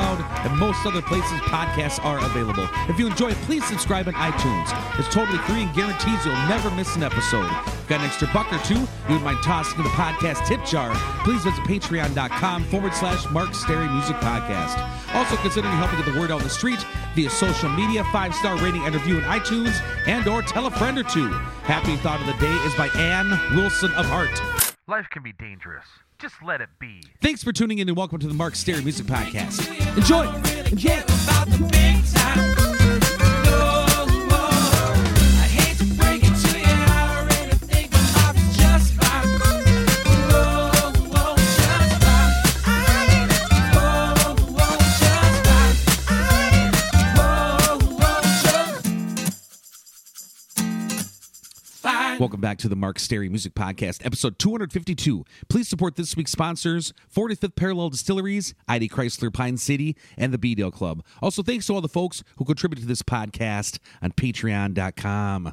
and most other places podcasts are available. If you enjoy please subscribe on iTunes. It's totally free and guarantees you'll never miss an episode. Got an extra buck or two you would mind tossing in the podcast tip jar? Please visit patreon.com forward slash Mark Stary Music Podcast. Also considering helping get the word out on the street via social media, five star rating and review in iTunes, and or tell a friend or two. Happy Thought of the Day is by Ann Wilson of Heart. Life can be dangerous. Just let it be. Thanks for tuning in and welcome to the Mark Stary Music Podcast. Enjoy! Enjoy! Welcome back to the Mark Stary Music Podcast, episode 252. Please support this week's sponsors 45th Parallel Distilleries, ID Chrysler Pine City, and the B-Dale Club. Also, thanks to all the folks who contribute to this podcast on patreon.com.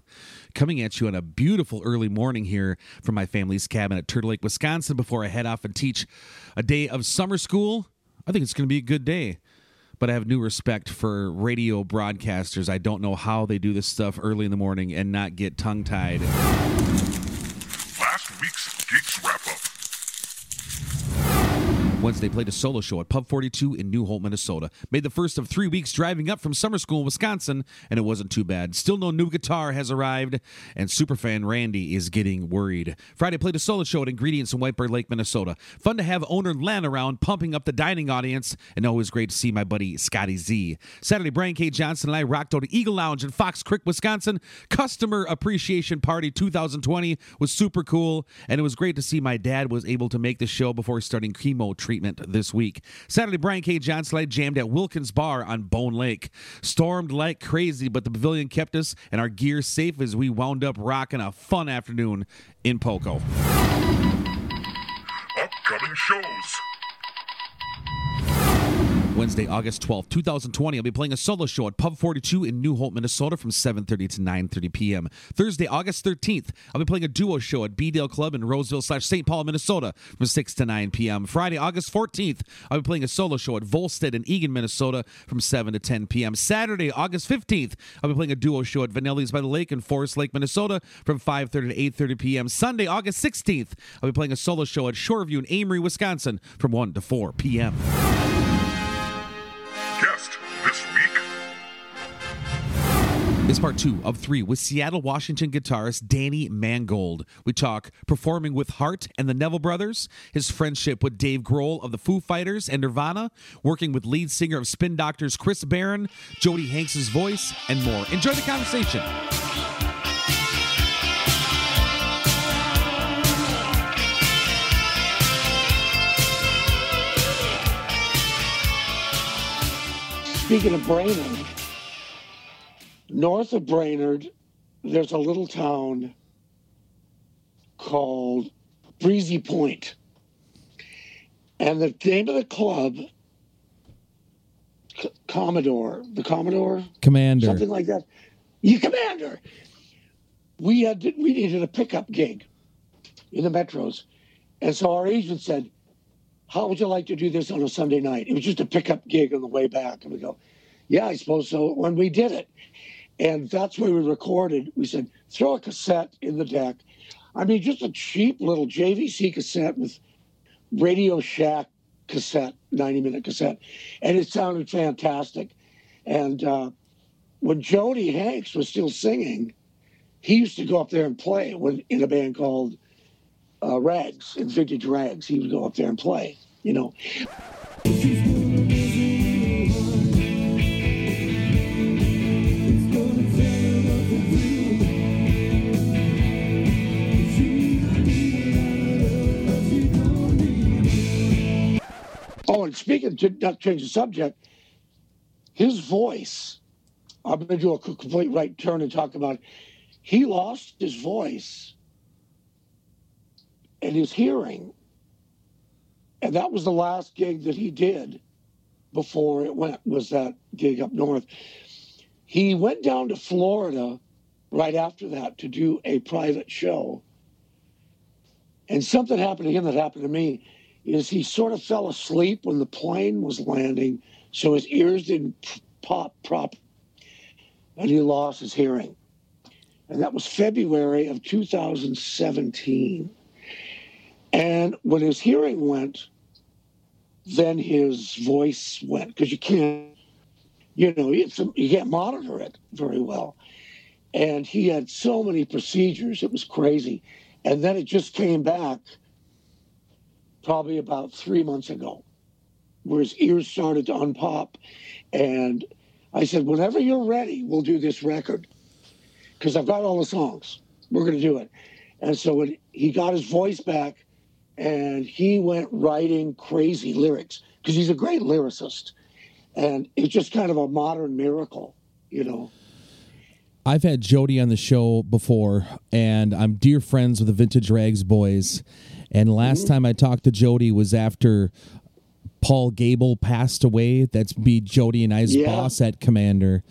Coming at you on a beautiful early morning here from my family's cabin at Turtle Lake, Wisconsin before I head off and teach a day of summer school. I think it's going to be a good day but I have new respect for radio broadcasters. I don't know how they do this stuff early in the morning and not get tongue tied. Last week's Geeks Wrap. Wednesday played a solo show at Pub 42 in New Holt, Minnesota. Made the first of three weeks driving up from summer school in Wisconsin, and it wasn't too bad. Still no new guitar has arrived, and superfan Randy is getting worried. Friday played a solo show at Ingredients in White Bear Lake, Minnesota. Fun to have owner Len around pumping up the dining audience, and always great to see my buddy Scotty Z. Saturday, Brian K. Johnson and I rocked out at Eagle Lounge in Fox Creek, Wisconsin. Customer Appreciation Party 2020 was super cool, and it was great to see my dad was able to make the show before starting chemo treatment this week. Saturday, Brian K. Johnson and jammed at Wilkins Bar on Bone Lake. Stormed like crazy, but the pavilion kept us and our gear safe as we wound up rocking a fun afternoon in Poco. Upcoming shows. Wednesday, August 12th, 2020, I'll be playing a solo show at Pub 42 in New Holt, Minnesota from 7.30 to 9.30 p.m. Thursday, August 13th, I'll be playing a duo show at B-Dale Club in Roseville slash St. Paul, Minnesota from 6 to 9 p.m. Friday, August 14th, I'll be playing a solo show at Volstead in Eagan, Minnesota from 7 to 10 p.m. Saturday, August 15th, I'll be playing a duo show at Vanelli's by the Lake in Forest Lake, Minnesota from 5.30 to 8.30 p.m. Sunday, August 16th, I'll be playing a solo show at Shoreview in Amery, Wisconsin from 1 to 4 p.m. part two of three with Seattle, Washington guitarist Danny Mangold. We talk performing with Heart and the Neville Brothers, his friendship with Dave Grohl of the Foo Fighters and Nirvana, working with lead singer of Spin Doctors Chris Barron, Jody Hanks' voice, and more. Enjoy the conversation. Speaking of Brainerd, north of Brainerd, there's a little town called Breezy Point. And the name of the club, C- Commodore, the Commodore, Commander. something like that. You commander. We had we needed a pickup gig in the metros, and so our agent said, "How would you like to do this on a Sunday night?" It was just a pickup gig on the way back, and we go, "Yeah, I suppose so." When we did it, and that's where we recorded. We said, "Throw a cassette in the deck." I mean, just a cheap little JVC cassette with Radio Shack cassette, ninety minute cassette, and it sounded fantastic. And uh, when Jody Hanks was still singing, he used to go up there and play when, in a band called uh, Rags, in Vintage Rags. He would go up there and play, you know. And speaking to not change the subject, his voice. I'm going to do a complete right turn and talk about. He lost his voice and his hearing, and that was the last gig that he did before it went. Was that gig up north? He went down to Florida right after that to do a private show. And something happened to him that happened to me is he sort of fell asleep when the plane was landing, so his ears didn't pop prop, and he lost his hearing. And that was February of 2017. And when his hearing went, then his voice went because you can't, you know, you can't monitor it very well. And he had so many procedures, it was crazy. And then it just came back probably about three months ago, where his ears started to unpop. And I said, whenever you're ready, we'll do this record. Because I've got all the songs. We're going to do it. And so when he got his voice back and he went writing crazy lyrics, because he's a great lyricist. And it's just kind of a modern miracle, you know. I've had Jody on the show before, and I'm dear friends with the Vintage Rags boys. And last mm-hmm. time I talked to Jody was after Paul Gable passed away. That's be Jody and I's yeah. boss at Commander.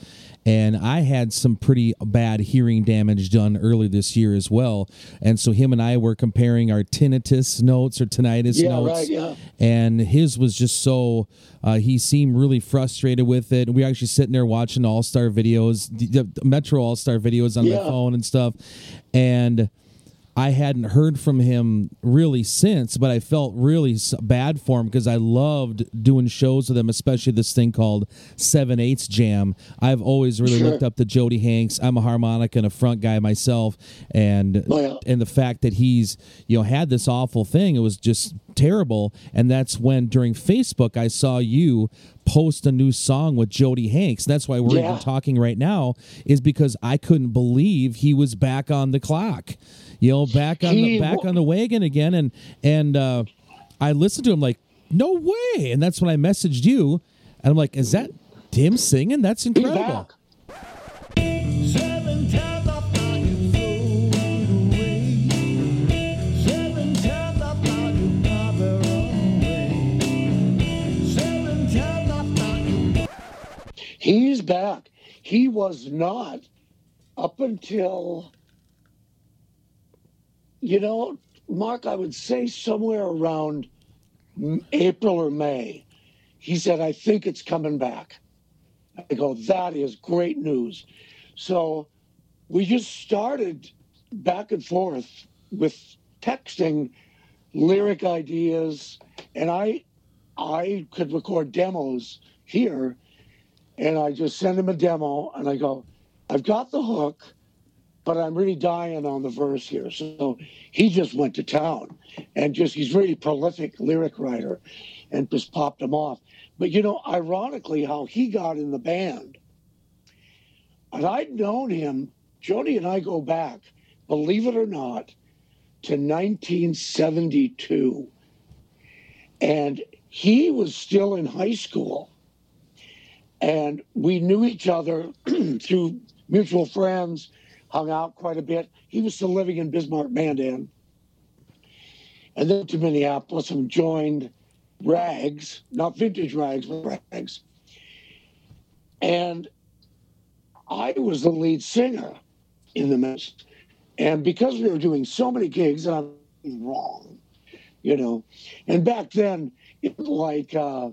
And I had some pretty bad hearing damage done early this year as well. And so him and I were comparing our tinnitus notes or tinnitus yeah, notes. Right, yeah. And his was just so, uh, he seemed really frustrated with it. We were actually sitting there watching All Star videos, the, Metro All Star videos on yeah. my phone and stuff. And I hadn't heard from him really since, but I felt really bad for him because I loved doing shows with him, especially this thing called Seven Eighths Jam. I've always really sure. looked up to Jody Hanks. I'm a harmonica and a front guy myself, and oh, well, and the fact that he's you know had this awful thing, it was just terrible. And that's when during Facebook I saw you post a new song with Jody Hanks. That's why we're yeah. even talking right now, is because I couldn't believe he was back on the clock you know, back on the back on the wagon again. And and uh, I listened to him like, no way. And that's when I messaged you, and I'm like, is that Tim singing? That's incredible. He's back. He was not up until you know, Mark, I would say somewhere around April or May, he said, I think it's coming back. I go, that is great news. So we just started back and forth with texting lyric ideas, and I I could record demos here, and I just send him a demo, and I go, I've got the hook but I'm really dying on the verse here. So he just went to town and just, he's really prolific lyric writer and just popped him off. But you know, ironically, how he got in the band, and I'd known him, Jody and I go back, believe it or not, to 1972. And he was still in high school. And we knew each other through mutual friends hung out quite a bit. He was still living in Bismarck, Mandan. And then to Minneapolis and joined Rags, not vintage Rags, but Rags. And I was the lead singer in the mess. And because we were doing so many gigs, and I'm wrong, you know. And back then, it was like, uh,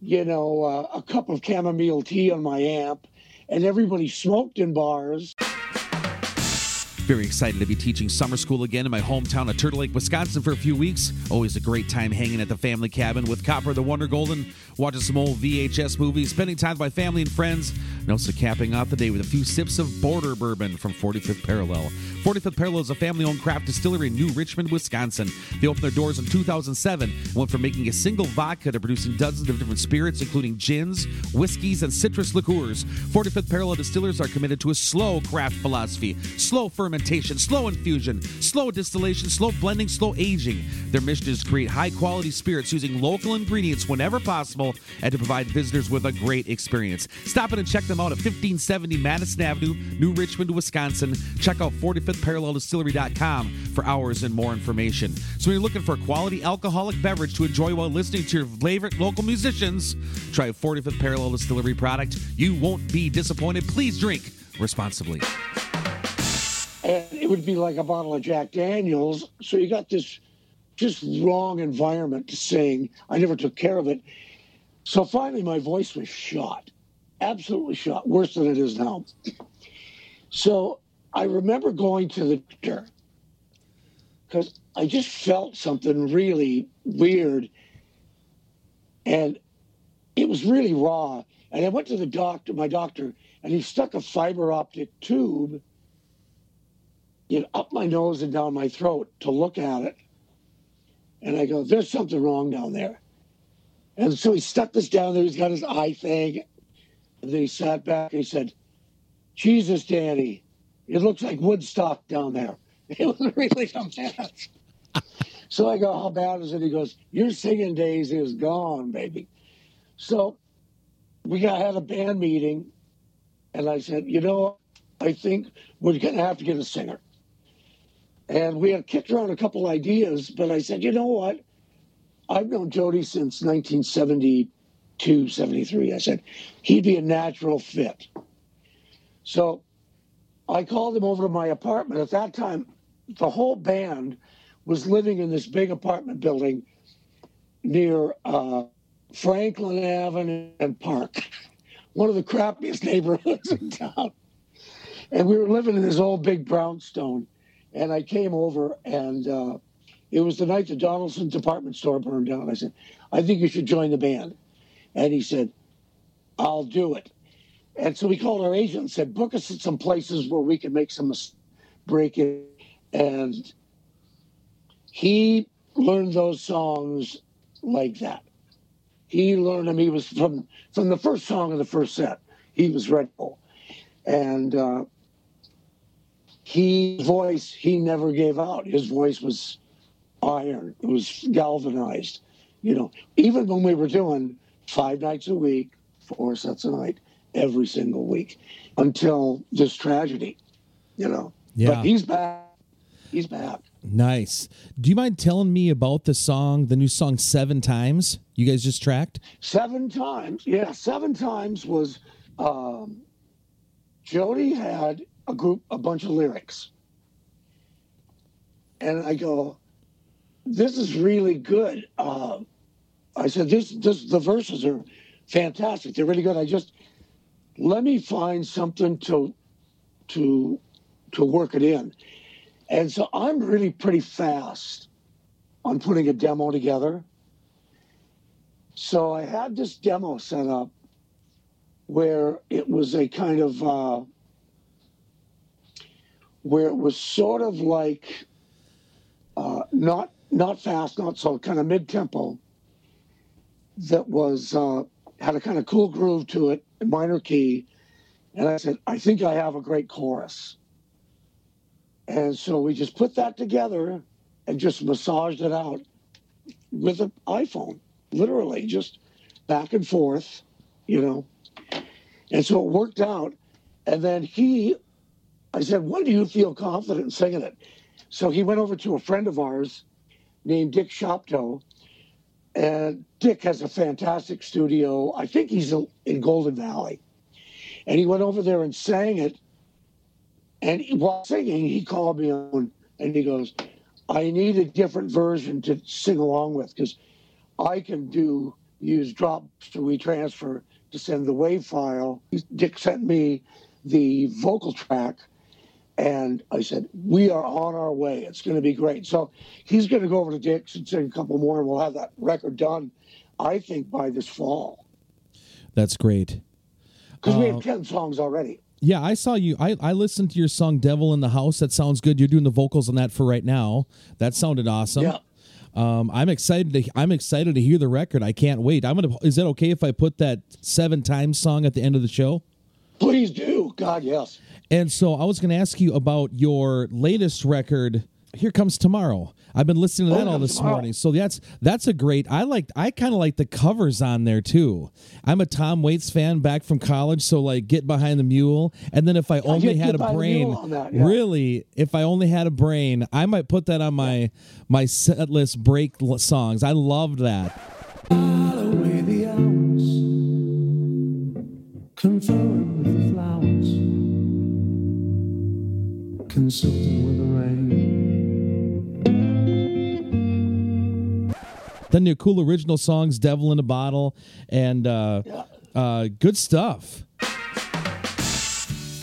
you know, uh, a cup of chamomile tea on my amp, and everybody smoked in bars. Very excited to be teaching summer school again in my hometown of Turtle Lake, Wisconsin for a few weeks. Always a great time hanging at the family cabin with Copper the Wonder Golden, watching some old VHS movies, spending time with my family and friends, And also capping off the day with a few sips of border bourbon from 45th Parallel. 45th Parallel is a family owned craft distillery in New Richmond, Wisconsin. They opened their doors in 2007 and went from making a single vodka to producing dozens of different spirits, including gins, whiskeys, and citrus liqueurs. 45th Parallel distillers are committed to a slow craft philosophy, slow fermentation, slow infusion, slow distillation, slow blending, slow aging. Their mission is to create high quality spirits using local ingredients whenever possible and to provide visitors with a great experience. Stop in and check them out at 1570 Madison Avenue, New Richmond, Wisconsin. Check out 45thParallelDistillery.com for hours and more information. So when you're looking for a quality alcoholic beverage to enjoy while listening to your favorite local musicians, try a 45th Parallel Distillery product. You won't be disappointed. Please drink responsibly. and it would be like a bottle of Jack Daniels. So you got this just wrong environment to sing. I never took care of it. So finally, my voice was shot, absolutely shot, worse than it is now. So I remember going to the doctor because I just felt something really weird. And it was really raw. And I went to the doctor, my doctor, and he stuck a fiber optic tube you know, up my nose and down my throat to look at it. And I go, there's something wrong down there. And so he stuck this down there. He's got his eye thing. And then he sat back and he said, Jesus, Danny, it looks like Woodstock down there. It was really a mess. so I go, how bad is it? He goes, your singing days is gone, baby. So we got had a band meeting, and I said, you know, I think we're going to have to get a singer. And we had kicked around a couple ideas, but I said, you know what? I've known Jody since 1972, 73. I said, he'd be a natural fit. So I called him over to my apartment. At that time, the whole band was living in this big apartment building near uh, Franklin Avenue and Park, one of the crappiest neighborhoods in town. And we were living in this old big brownstone. And I came over, and uh, it was the night the Donaldson department store burned down. I said, I think you should join the band. And he said, I'll do it. And so we called our agent and said, book us at some places where we can make some break in. And he learned those songs like that. He learned them. He was from from the first song of the first set. He was Red Bull, and uh, he voice he never gave out. His voice was iron. It was galvanized. You know, even when we were doing five nights a week, four sets a night, every single week, until this tragedy. You know. Yeah. But he's back. He's back. Nice. Do you mind telling me about the song, the new song Seven Times? You guys just tracked? Seven times. Yeah, seven times was um, Jody had a group, a bunch of lyrics. And I go, this is really good. Uh, I said, this, this, the verses are fantastic. They're really good. I just, let me find something to, to, to work it in. And so I'm really pretty fast on putting a demo together. So I had this demo set up where it was a kind of uh, where it was sort of like uh, not not fast, not so kind of mid tempo. That was uh, had a kind of cool groove to it, minor key, and I said, I think I have a great chorus. And so we just put that together and just massaged it out with an iPhone, literally just back and forth, you know. And so it worked out. And then he, I said, when do you feel confident in singing it? So he went over to a friend of ours named Dick Shopto. And Dick has a fantastic studio. I think he's in Golden Valley. And he went over there and sang it. And while singing, he called me on and he goes, I need a different version to sing along with because I can do use drops to retransfer to send the wave file. Dick sent me the vocal track and I said, We are on our way. It's going to be great. So he's going to go over to Dick's and sing a couple more, and we'll have that record done, I think, by this fall. That's great. because we Uh, have 10 songs already. Yeah, I saw you. I, I listened to your song "Devil in the House." That sounds good. You're doing the vocals on that for right now. That sounded awesome. Yeah. Um, I'm excited to I'm excited to hear the record. I can't wait. I'm gonna. Is it okay if I put that seven times song at the end of the show? Please do. God, yes. And so I was going to ask you about your latest record. Here comes tomorrow. I've been listening to Oh, that all this Tomorrow. morning. So that's that's a great. I like. I kind of like the covers on there too. I'm a Tom Waits fan back from college. So like, get behind the mule. And then if I only Get- had Get a brain, on that, yeah. really, if I only had a brain, I might put that on my my set list break l- songs. I loved that. away the hours, consulting with the rain. Then your cool original songs, "Devil in a Bottle," and uh, uh, good stuff.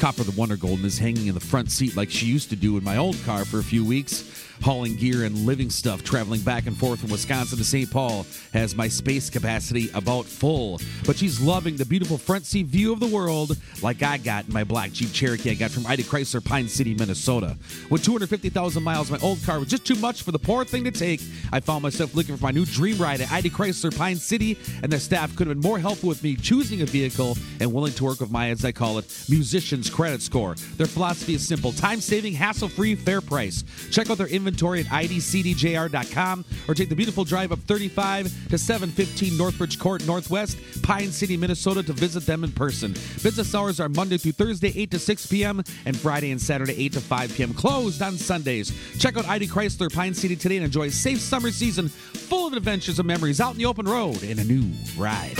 Copper the Wonder Golden is hanging in the front seat like she used to do in my old car for a few weeks. Hauling gear and living stuff, traveling back and forth from Wisconsin to St. Paul has my space capacity about full. But she's loving the beautiful front seat view of the world like I got in my black Jeep Cherokee I got from Ida Chrysler, Pine City, Minnesota. With 250,000 miles, my old car was just too much for the poor thing to take. I found myself looking for my new dream ride at Ida Chrysler, Pine City, and their staff could have been more helpful with me choosing a vehicle and willing to work with my, as I call it, musician's credit score. Their philosophy is simple time saving, hassle free, fair price. Check out their inventory at idcdjr.com or take the beautiful drive up 35 to 715 Northbridge Court Northwest, Pine City, Minnesota to visit them in person. Business hours are Monday through Thursday, 8 to 6 p.m., and Friday and Saturday, 8 to 5 p.m. Closed on Sundays. Check out ID Chrysler Pine City today and enjoy a safe summer season full of adventures and memories out in the open road in a new ride.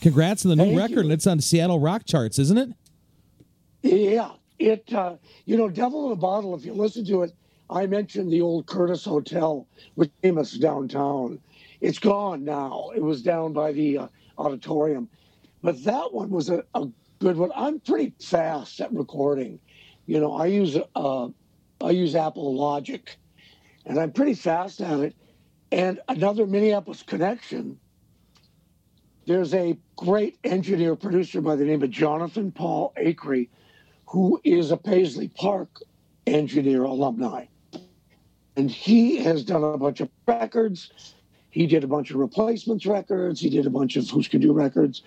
Congrats on the new Thank record, you. and it's on Seattle rock charts, isn't it? Yeah, it uh, you know, Devil in a Bottle. If you listen to it, I mentioned the old Curtis Hotel, which famous downtown. It's gone now. It was down by the uh, auditorium, but that one was a, a good one. I'm pretty fast at recording. You know, I use uh, I use Apple Logic, and I'm pretty fast at it. And another Minneapolis connection. There's a great engineer producer by the name of Jonathan Paul Acree who is a Paisley Park engineer alumni. And he has done a bunch of records. He did a bunch of replacements records. He did a bunch of Hüsker Dü records,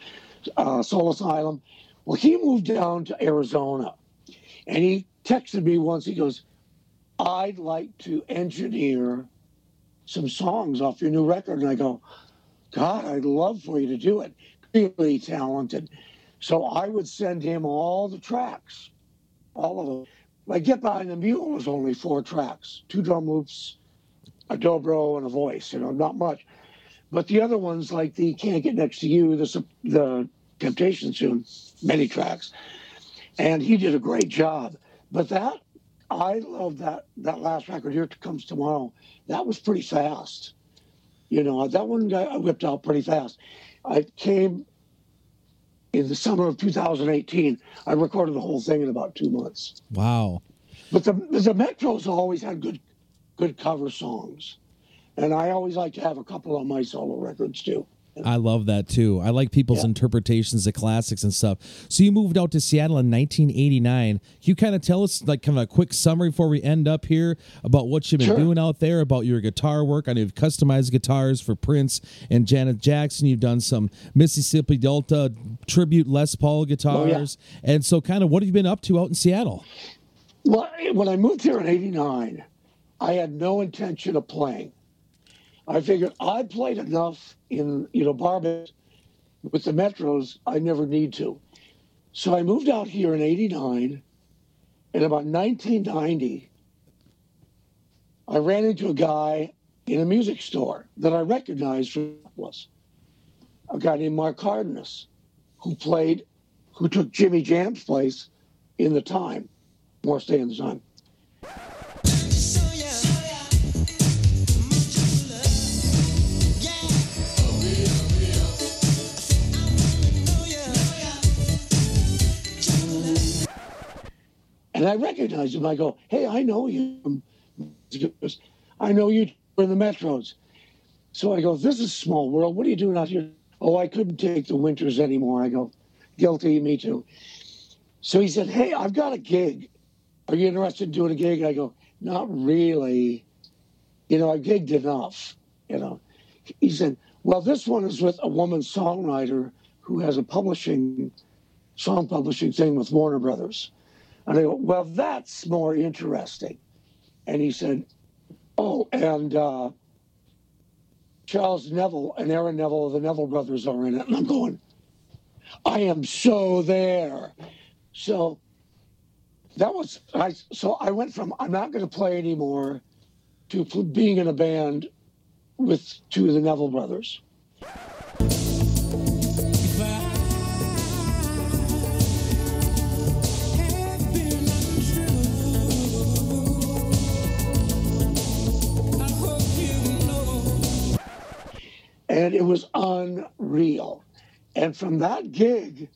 uh, Soul Asylum. Well, he moved down to Arizona and he texted me once. He goes, I'd like to engineer some songs off your new record. And I go, God, I'd love for you to do it. Really talented. So I would send him all the tracks, all of them. Like Get Behind the Mule was only four tracks, two drum loops, a dobro, and a voice. You know, not much. But the other ones, like the Can't Get Next to You, the the Temptation Tune, many tracks, and he did a great job. But that, I love that that last record. Here comes tomorrow. That was pretty fast. You know, that one got I whipped out pretty fast. I came in the summer of 2018. I recorded the whole thing in about two months. Wow. But the the Metros always had good good cover songs, and I always like to have a couple on my solo records too. I love that too. I like people's Yeah. interpretations of classics and stuff. So you moved out to Seattle in 1989. Can you kind of tell us, like, kind of a quick summary before we end up here about what you've been Sure. doing out there, about your guitar work? I know you've customized guitars for Prince and Janet Jackson. You've done some Mississippi Delta tribute Les Paul oh, guitars, and so kind of what have you been up to out in Seattle? Well, when I moved here in '89, I had no intention of playing. I figured I played enough in you know Barbados with the Metros. I never need to. So I moved out here in '89, and about 1990, I ran into a guy in a music store that I recognized from was a guy named Mark Cardenas, who played, who took Jimmy Jam's place in the time, Morris Day in the time. And I recognized him. I go, hey, I know you. Goes, I know you in the Metros. So I go, this is small world. What are you doing out here? Oh, I couldn't take the winters anymore. I go, guilty, me too. So he said, Hey, I've got a gig. Are you interested in doing a gig? And I go, Not really. You know, I've gigged enough. You know, he said, Well, this one is with a woman songwriter who has a publishing, song publishing thing with Warner Brothers. And I go, Well, that's more interesting. And he said, Oh, and uh, Charles Neville and Aaron Neville the Neville brothers are in it. And I'm going, I am so there. So that was I. So I went from I'm not going to play anymore to being in a band with two of the Neville brothers. And it was unreal. And from that gig,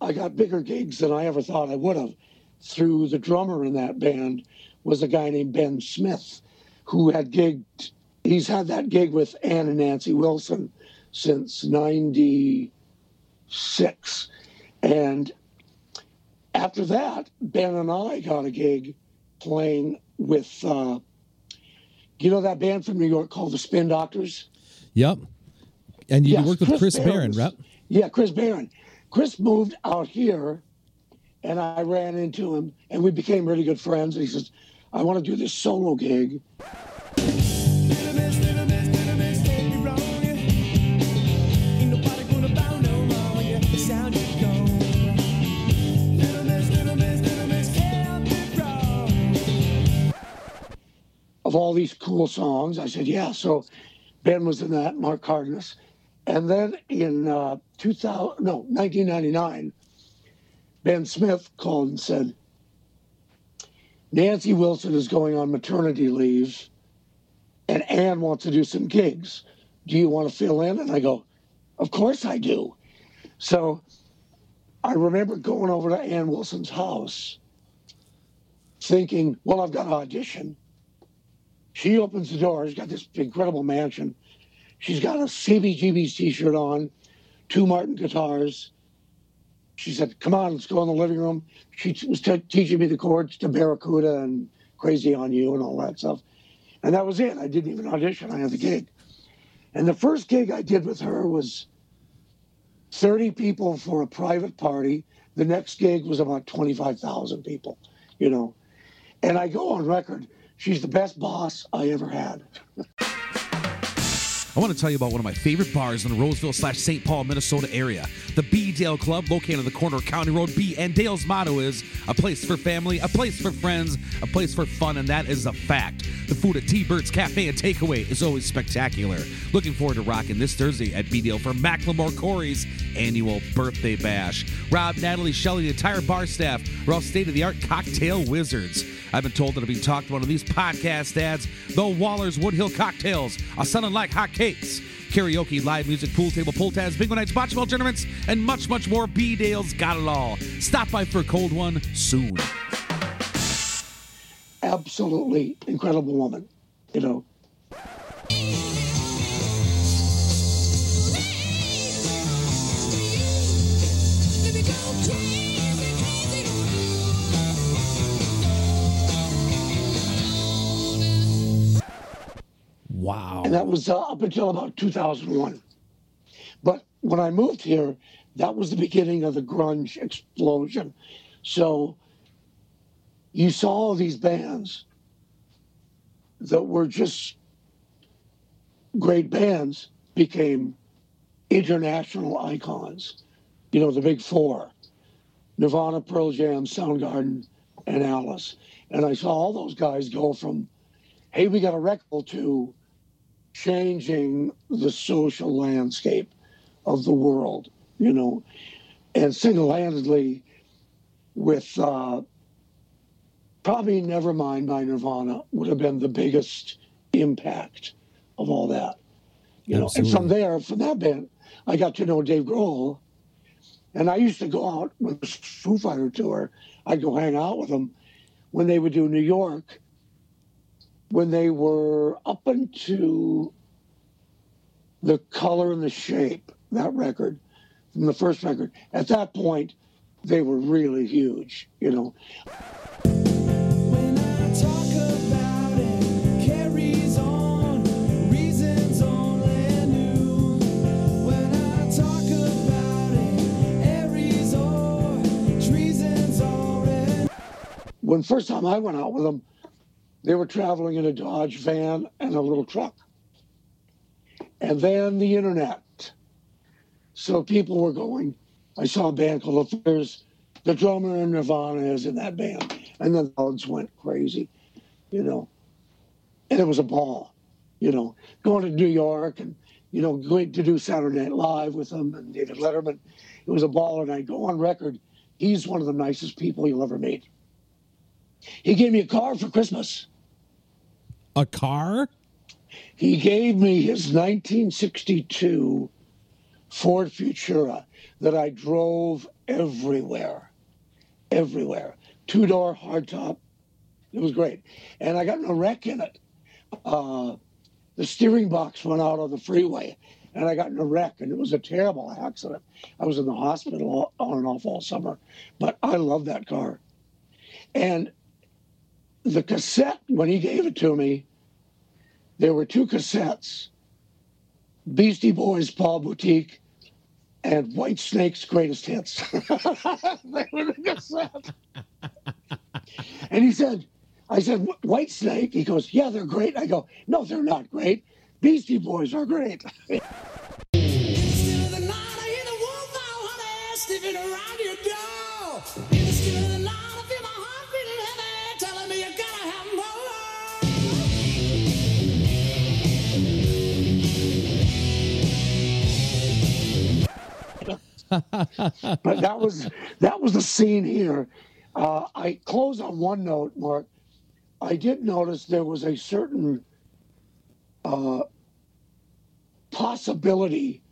I got bigger gigs than I ever thought I would have. Through the drummer in that band was a guy named Ben Smith, who had gigged. He's had that gig with Ann and Nancy Wilson since '96, and after that, Ben and I got a gig playing with. Uh, you know that band from New York called the Spin Doctors? Yep. And you Yes, worked with Chris Barron, was- right? Yeah, Chris Barron. Chris moved out here, and I ran into him, and we became really good friends. And he says, "I want to do this solo gig." of all these cool songs. I said, yeah. So Ben was in that, Mark Cardenas. And then in uh, 2000, no, 1999, Ben Smith called and said, Nancy Wilson is going on maternity leave and Ann wants to do some gigs. Do you want to fill in? And I go, Of course I do. So I remember going over to Ann Wilson's house thinking, Well, I've got to audition. She opens the door. She's got this incredible mansion. She's got a CBGB's t-shirt on, two Martin guitars. She said, "Come on, let's go in the living room." She was t- teaching me the chords to Barracuda and "Crazy on You" and all that stuff, and that was it. I didn't even audition. I had the gig, and the first gig I did with her was thirty people for a private party. The next gig was about twenty-five thousand people, you know, and I go on record. She's the best boss I ever had. I want to tell you about one of my favorite bars in the Roseville slash St. Paul, Minnesota area. The B Dale Club, located on the corner of County Road B. And Dale's motto is a place for family, a place for friends, a place for fun, and that is a fact. The food at T Bird's Cafe and Takeaway is always spectacular. Looking forward to rocking this Thursday at B Dale for Macklemore Corey's annual birthday bash. Rob, Natalie, Shelley, the entire bar staff are all state of the art cocktail wizards. I've been told that it'll be talked one of these podcast ads. The Waller's Woodhill Cocktails are selling like hotcakes. Karaoke, live music, pool table, pull tabs, bingo nights, bocce ball tournaments, and much, much more. B Dale's got it all. Stop by for a cold one soon. Absolutely incredible woman, you know. Wow. And that was uh, up until about 2001. But when I moved here, that was the beginning of the grunge explosion. So you saw all these bands that were just great bands became international icons. You know, the big four Nirvana, Pearl Jam, Soundgarden, and Alice. And I saw all those guys go from, hey, we got a record to changing the social landscape of the world, you know, and single handedly with uh, probably Nevermind by Nirvana would have been the biggest impact of all that. You know, and from there, from that band, I got to know Dave Grohl. And I used to go out with the Foo Fighter tour. I'd go hang out with them when they would do New York when they were up into the color and the shape, that record, from the first record. At that point, they were really huge, you know. When I talk about it, carries on, reasons only new. When I talk about it, Aries or treason's already. When first time I went out with them, they were traveling in a Dodge van and a little truck. And then the internet. So people were going. I saw a band called There's the drummer in Nirvana is in that band. And the crowds went crazy, you know. And it was a ball, you know, going to New York and, you know, going to do Saturday Night Live with them and David Letterman. It was a ball. And I go on record, he's one of the nicest people you'll ever meet. He gave me a car for Christmas. A car? He gave me his 1962 Ford Futura that I drove everywhere, everywhere. Two door hardtop. It was great. And I got in a wreck in it. Uh, the steering box went out on the freeway and I got in a wreck and it was a terrible accident. I was in the hospital on and off all summer, but I love that car. And the cassette, when he gave it to me, there were two cassettes Beastie Boys, Paul Boutique, and Whitesnake's Greatest Hits. they were the cassette. and he said, I said, Whitesnake? He goes, Yeah, they're great. I go, No, they're not great. Beastie Boys are great. But that was that was the scene here. Uh, I close on one note, Mark. I did notice there was a certain uh, possibility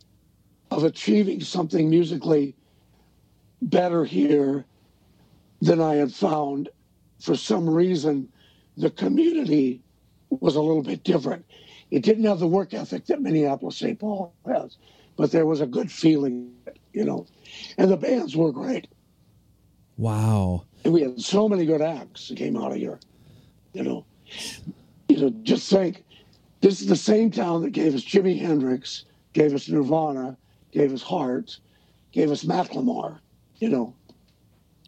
of achieving something musically better here than I had found. For some reason, the community was a little bit different. It didn't have the work ethic that Minneapolis St. Paul has, but there was a good feeling, you know. And the bands were great. Wow. And we had so many good acts that came out of here. You know, you know, just think, this is the same town that gave us Jimi Hendrix, gave us Nirvana, gave us Heart, gave us Macklemore. You know,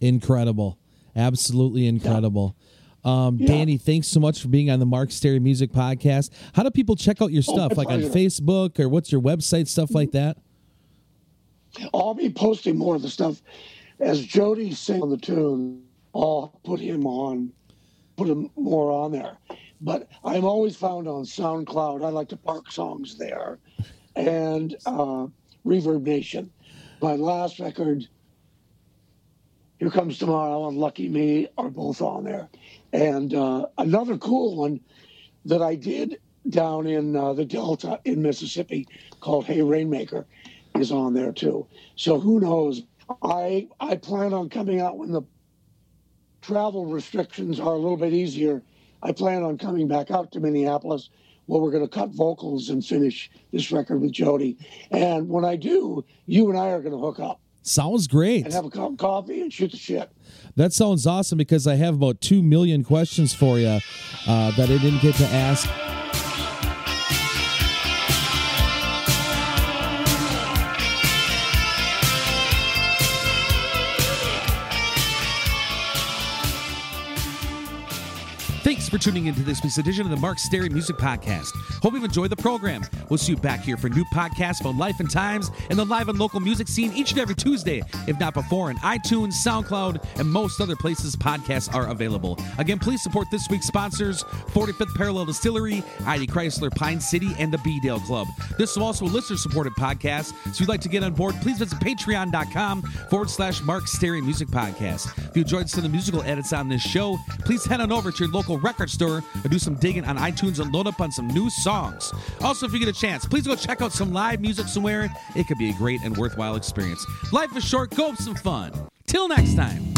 Incredible. Absolutely incredible. Um, Yeah. Danny, thanks so much for being on the Mark Stary Music Podcast. How do people check out your stuff? Oh, like on. Facebook or what's your website, stuff like that? I'll be posting more of the stuff as Jody sings on the tune. I'll put him on, put him more on there. But I'm always found on SoundCloud. I like to park songs there, and uh, Reverb Nation. My last record, Here Comes Tomorrow and Lucky Me, are both on there. And uh, another cool one that I did down in uh, the Delta in Mississippi called Hey Rainmaker is on there too. So who knows? I I plan on coming out when the travel restrictions are a little bit easier. I plan on coming back out to Minneapolis where we're going to cut vocals and finish this record with Jody. And when I do, you and I are going to hook up Sounds great. and have a cup of coffee and shoot the shit. That sounds awesome because I have about 2 million questions for you uh, that I didn't get to ask. For tuning into this week's edition of the Mark Stary Music Podcast. Hope you've enjoyed the program. We'll see you back here for new podcasts about life and times and the live and local music scene each and every Tuesday, if not before, on iTunes, SoundCloud, and most other places podcasts are available. Again, please support this week's sponsors 45th Parallel Distillery, ID Chrysler, Pine City, and the B Dale Club. This is also a listener supported podcast, so if you'd like to get on board, please visit patreon.com forward slash Mark Stary Music Podcast. If you enjoyed some of the musical edits on this show, please head on over to your local record store and do some digging on iTunes and load up on some new songs. Also, if you get a chance, please go check out some live music somewhere. It could be a great and worthwhile experience. Life is short, go have some fun. Till next time.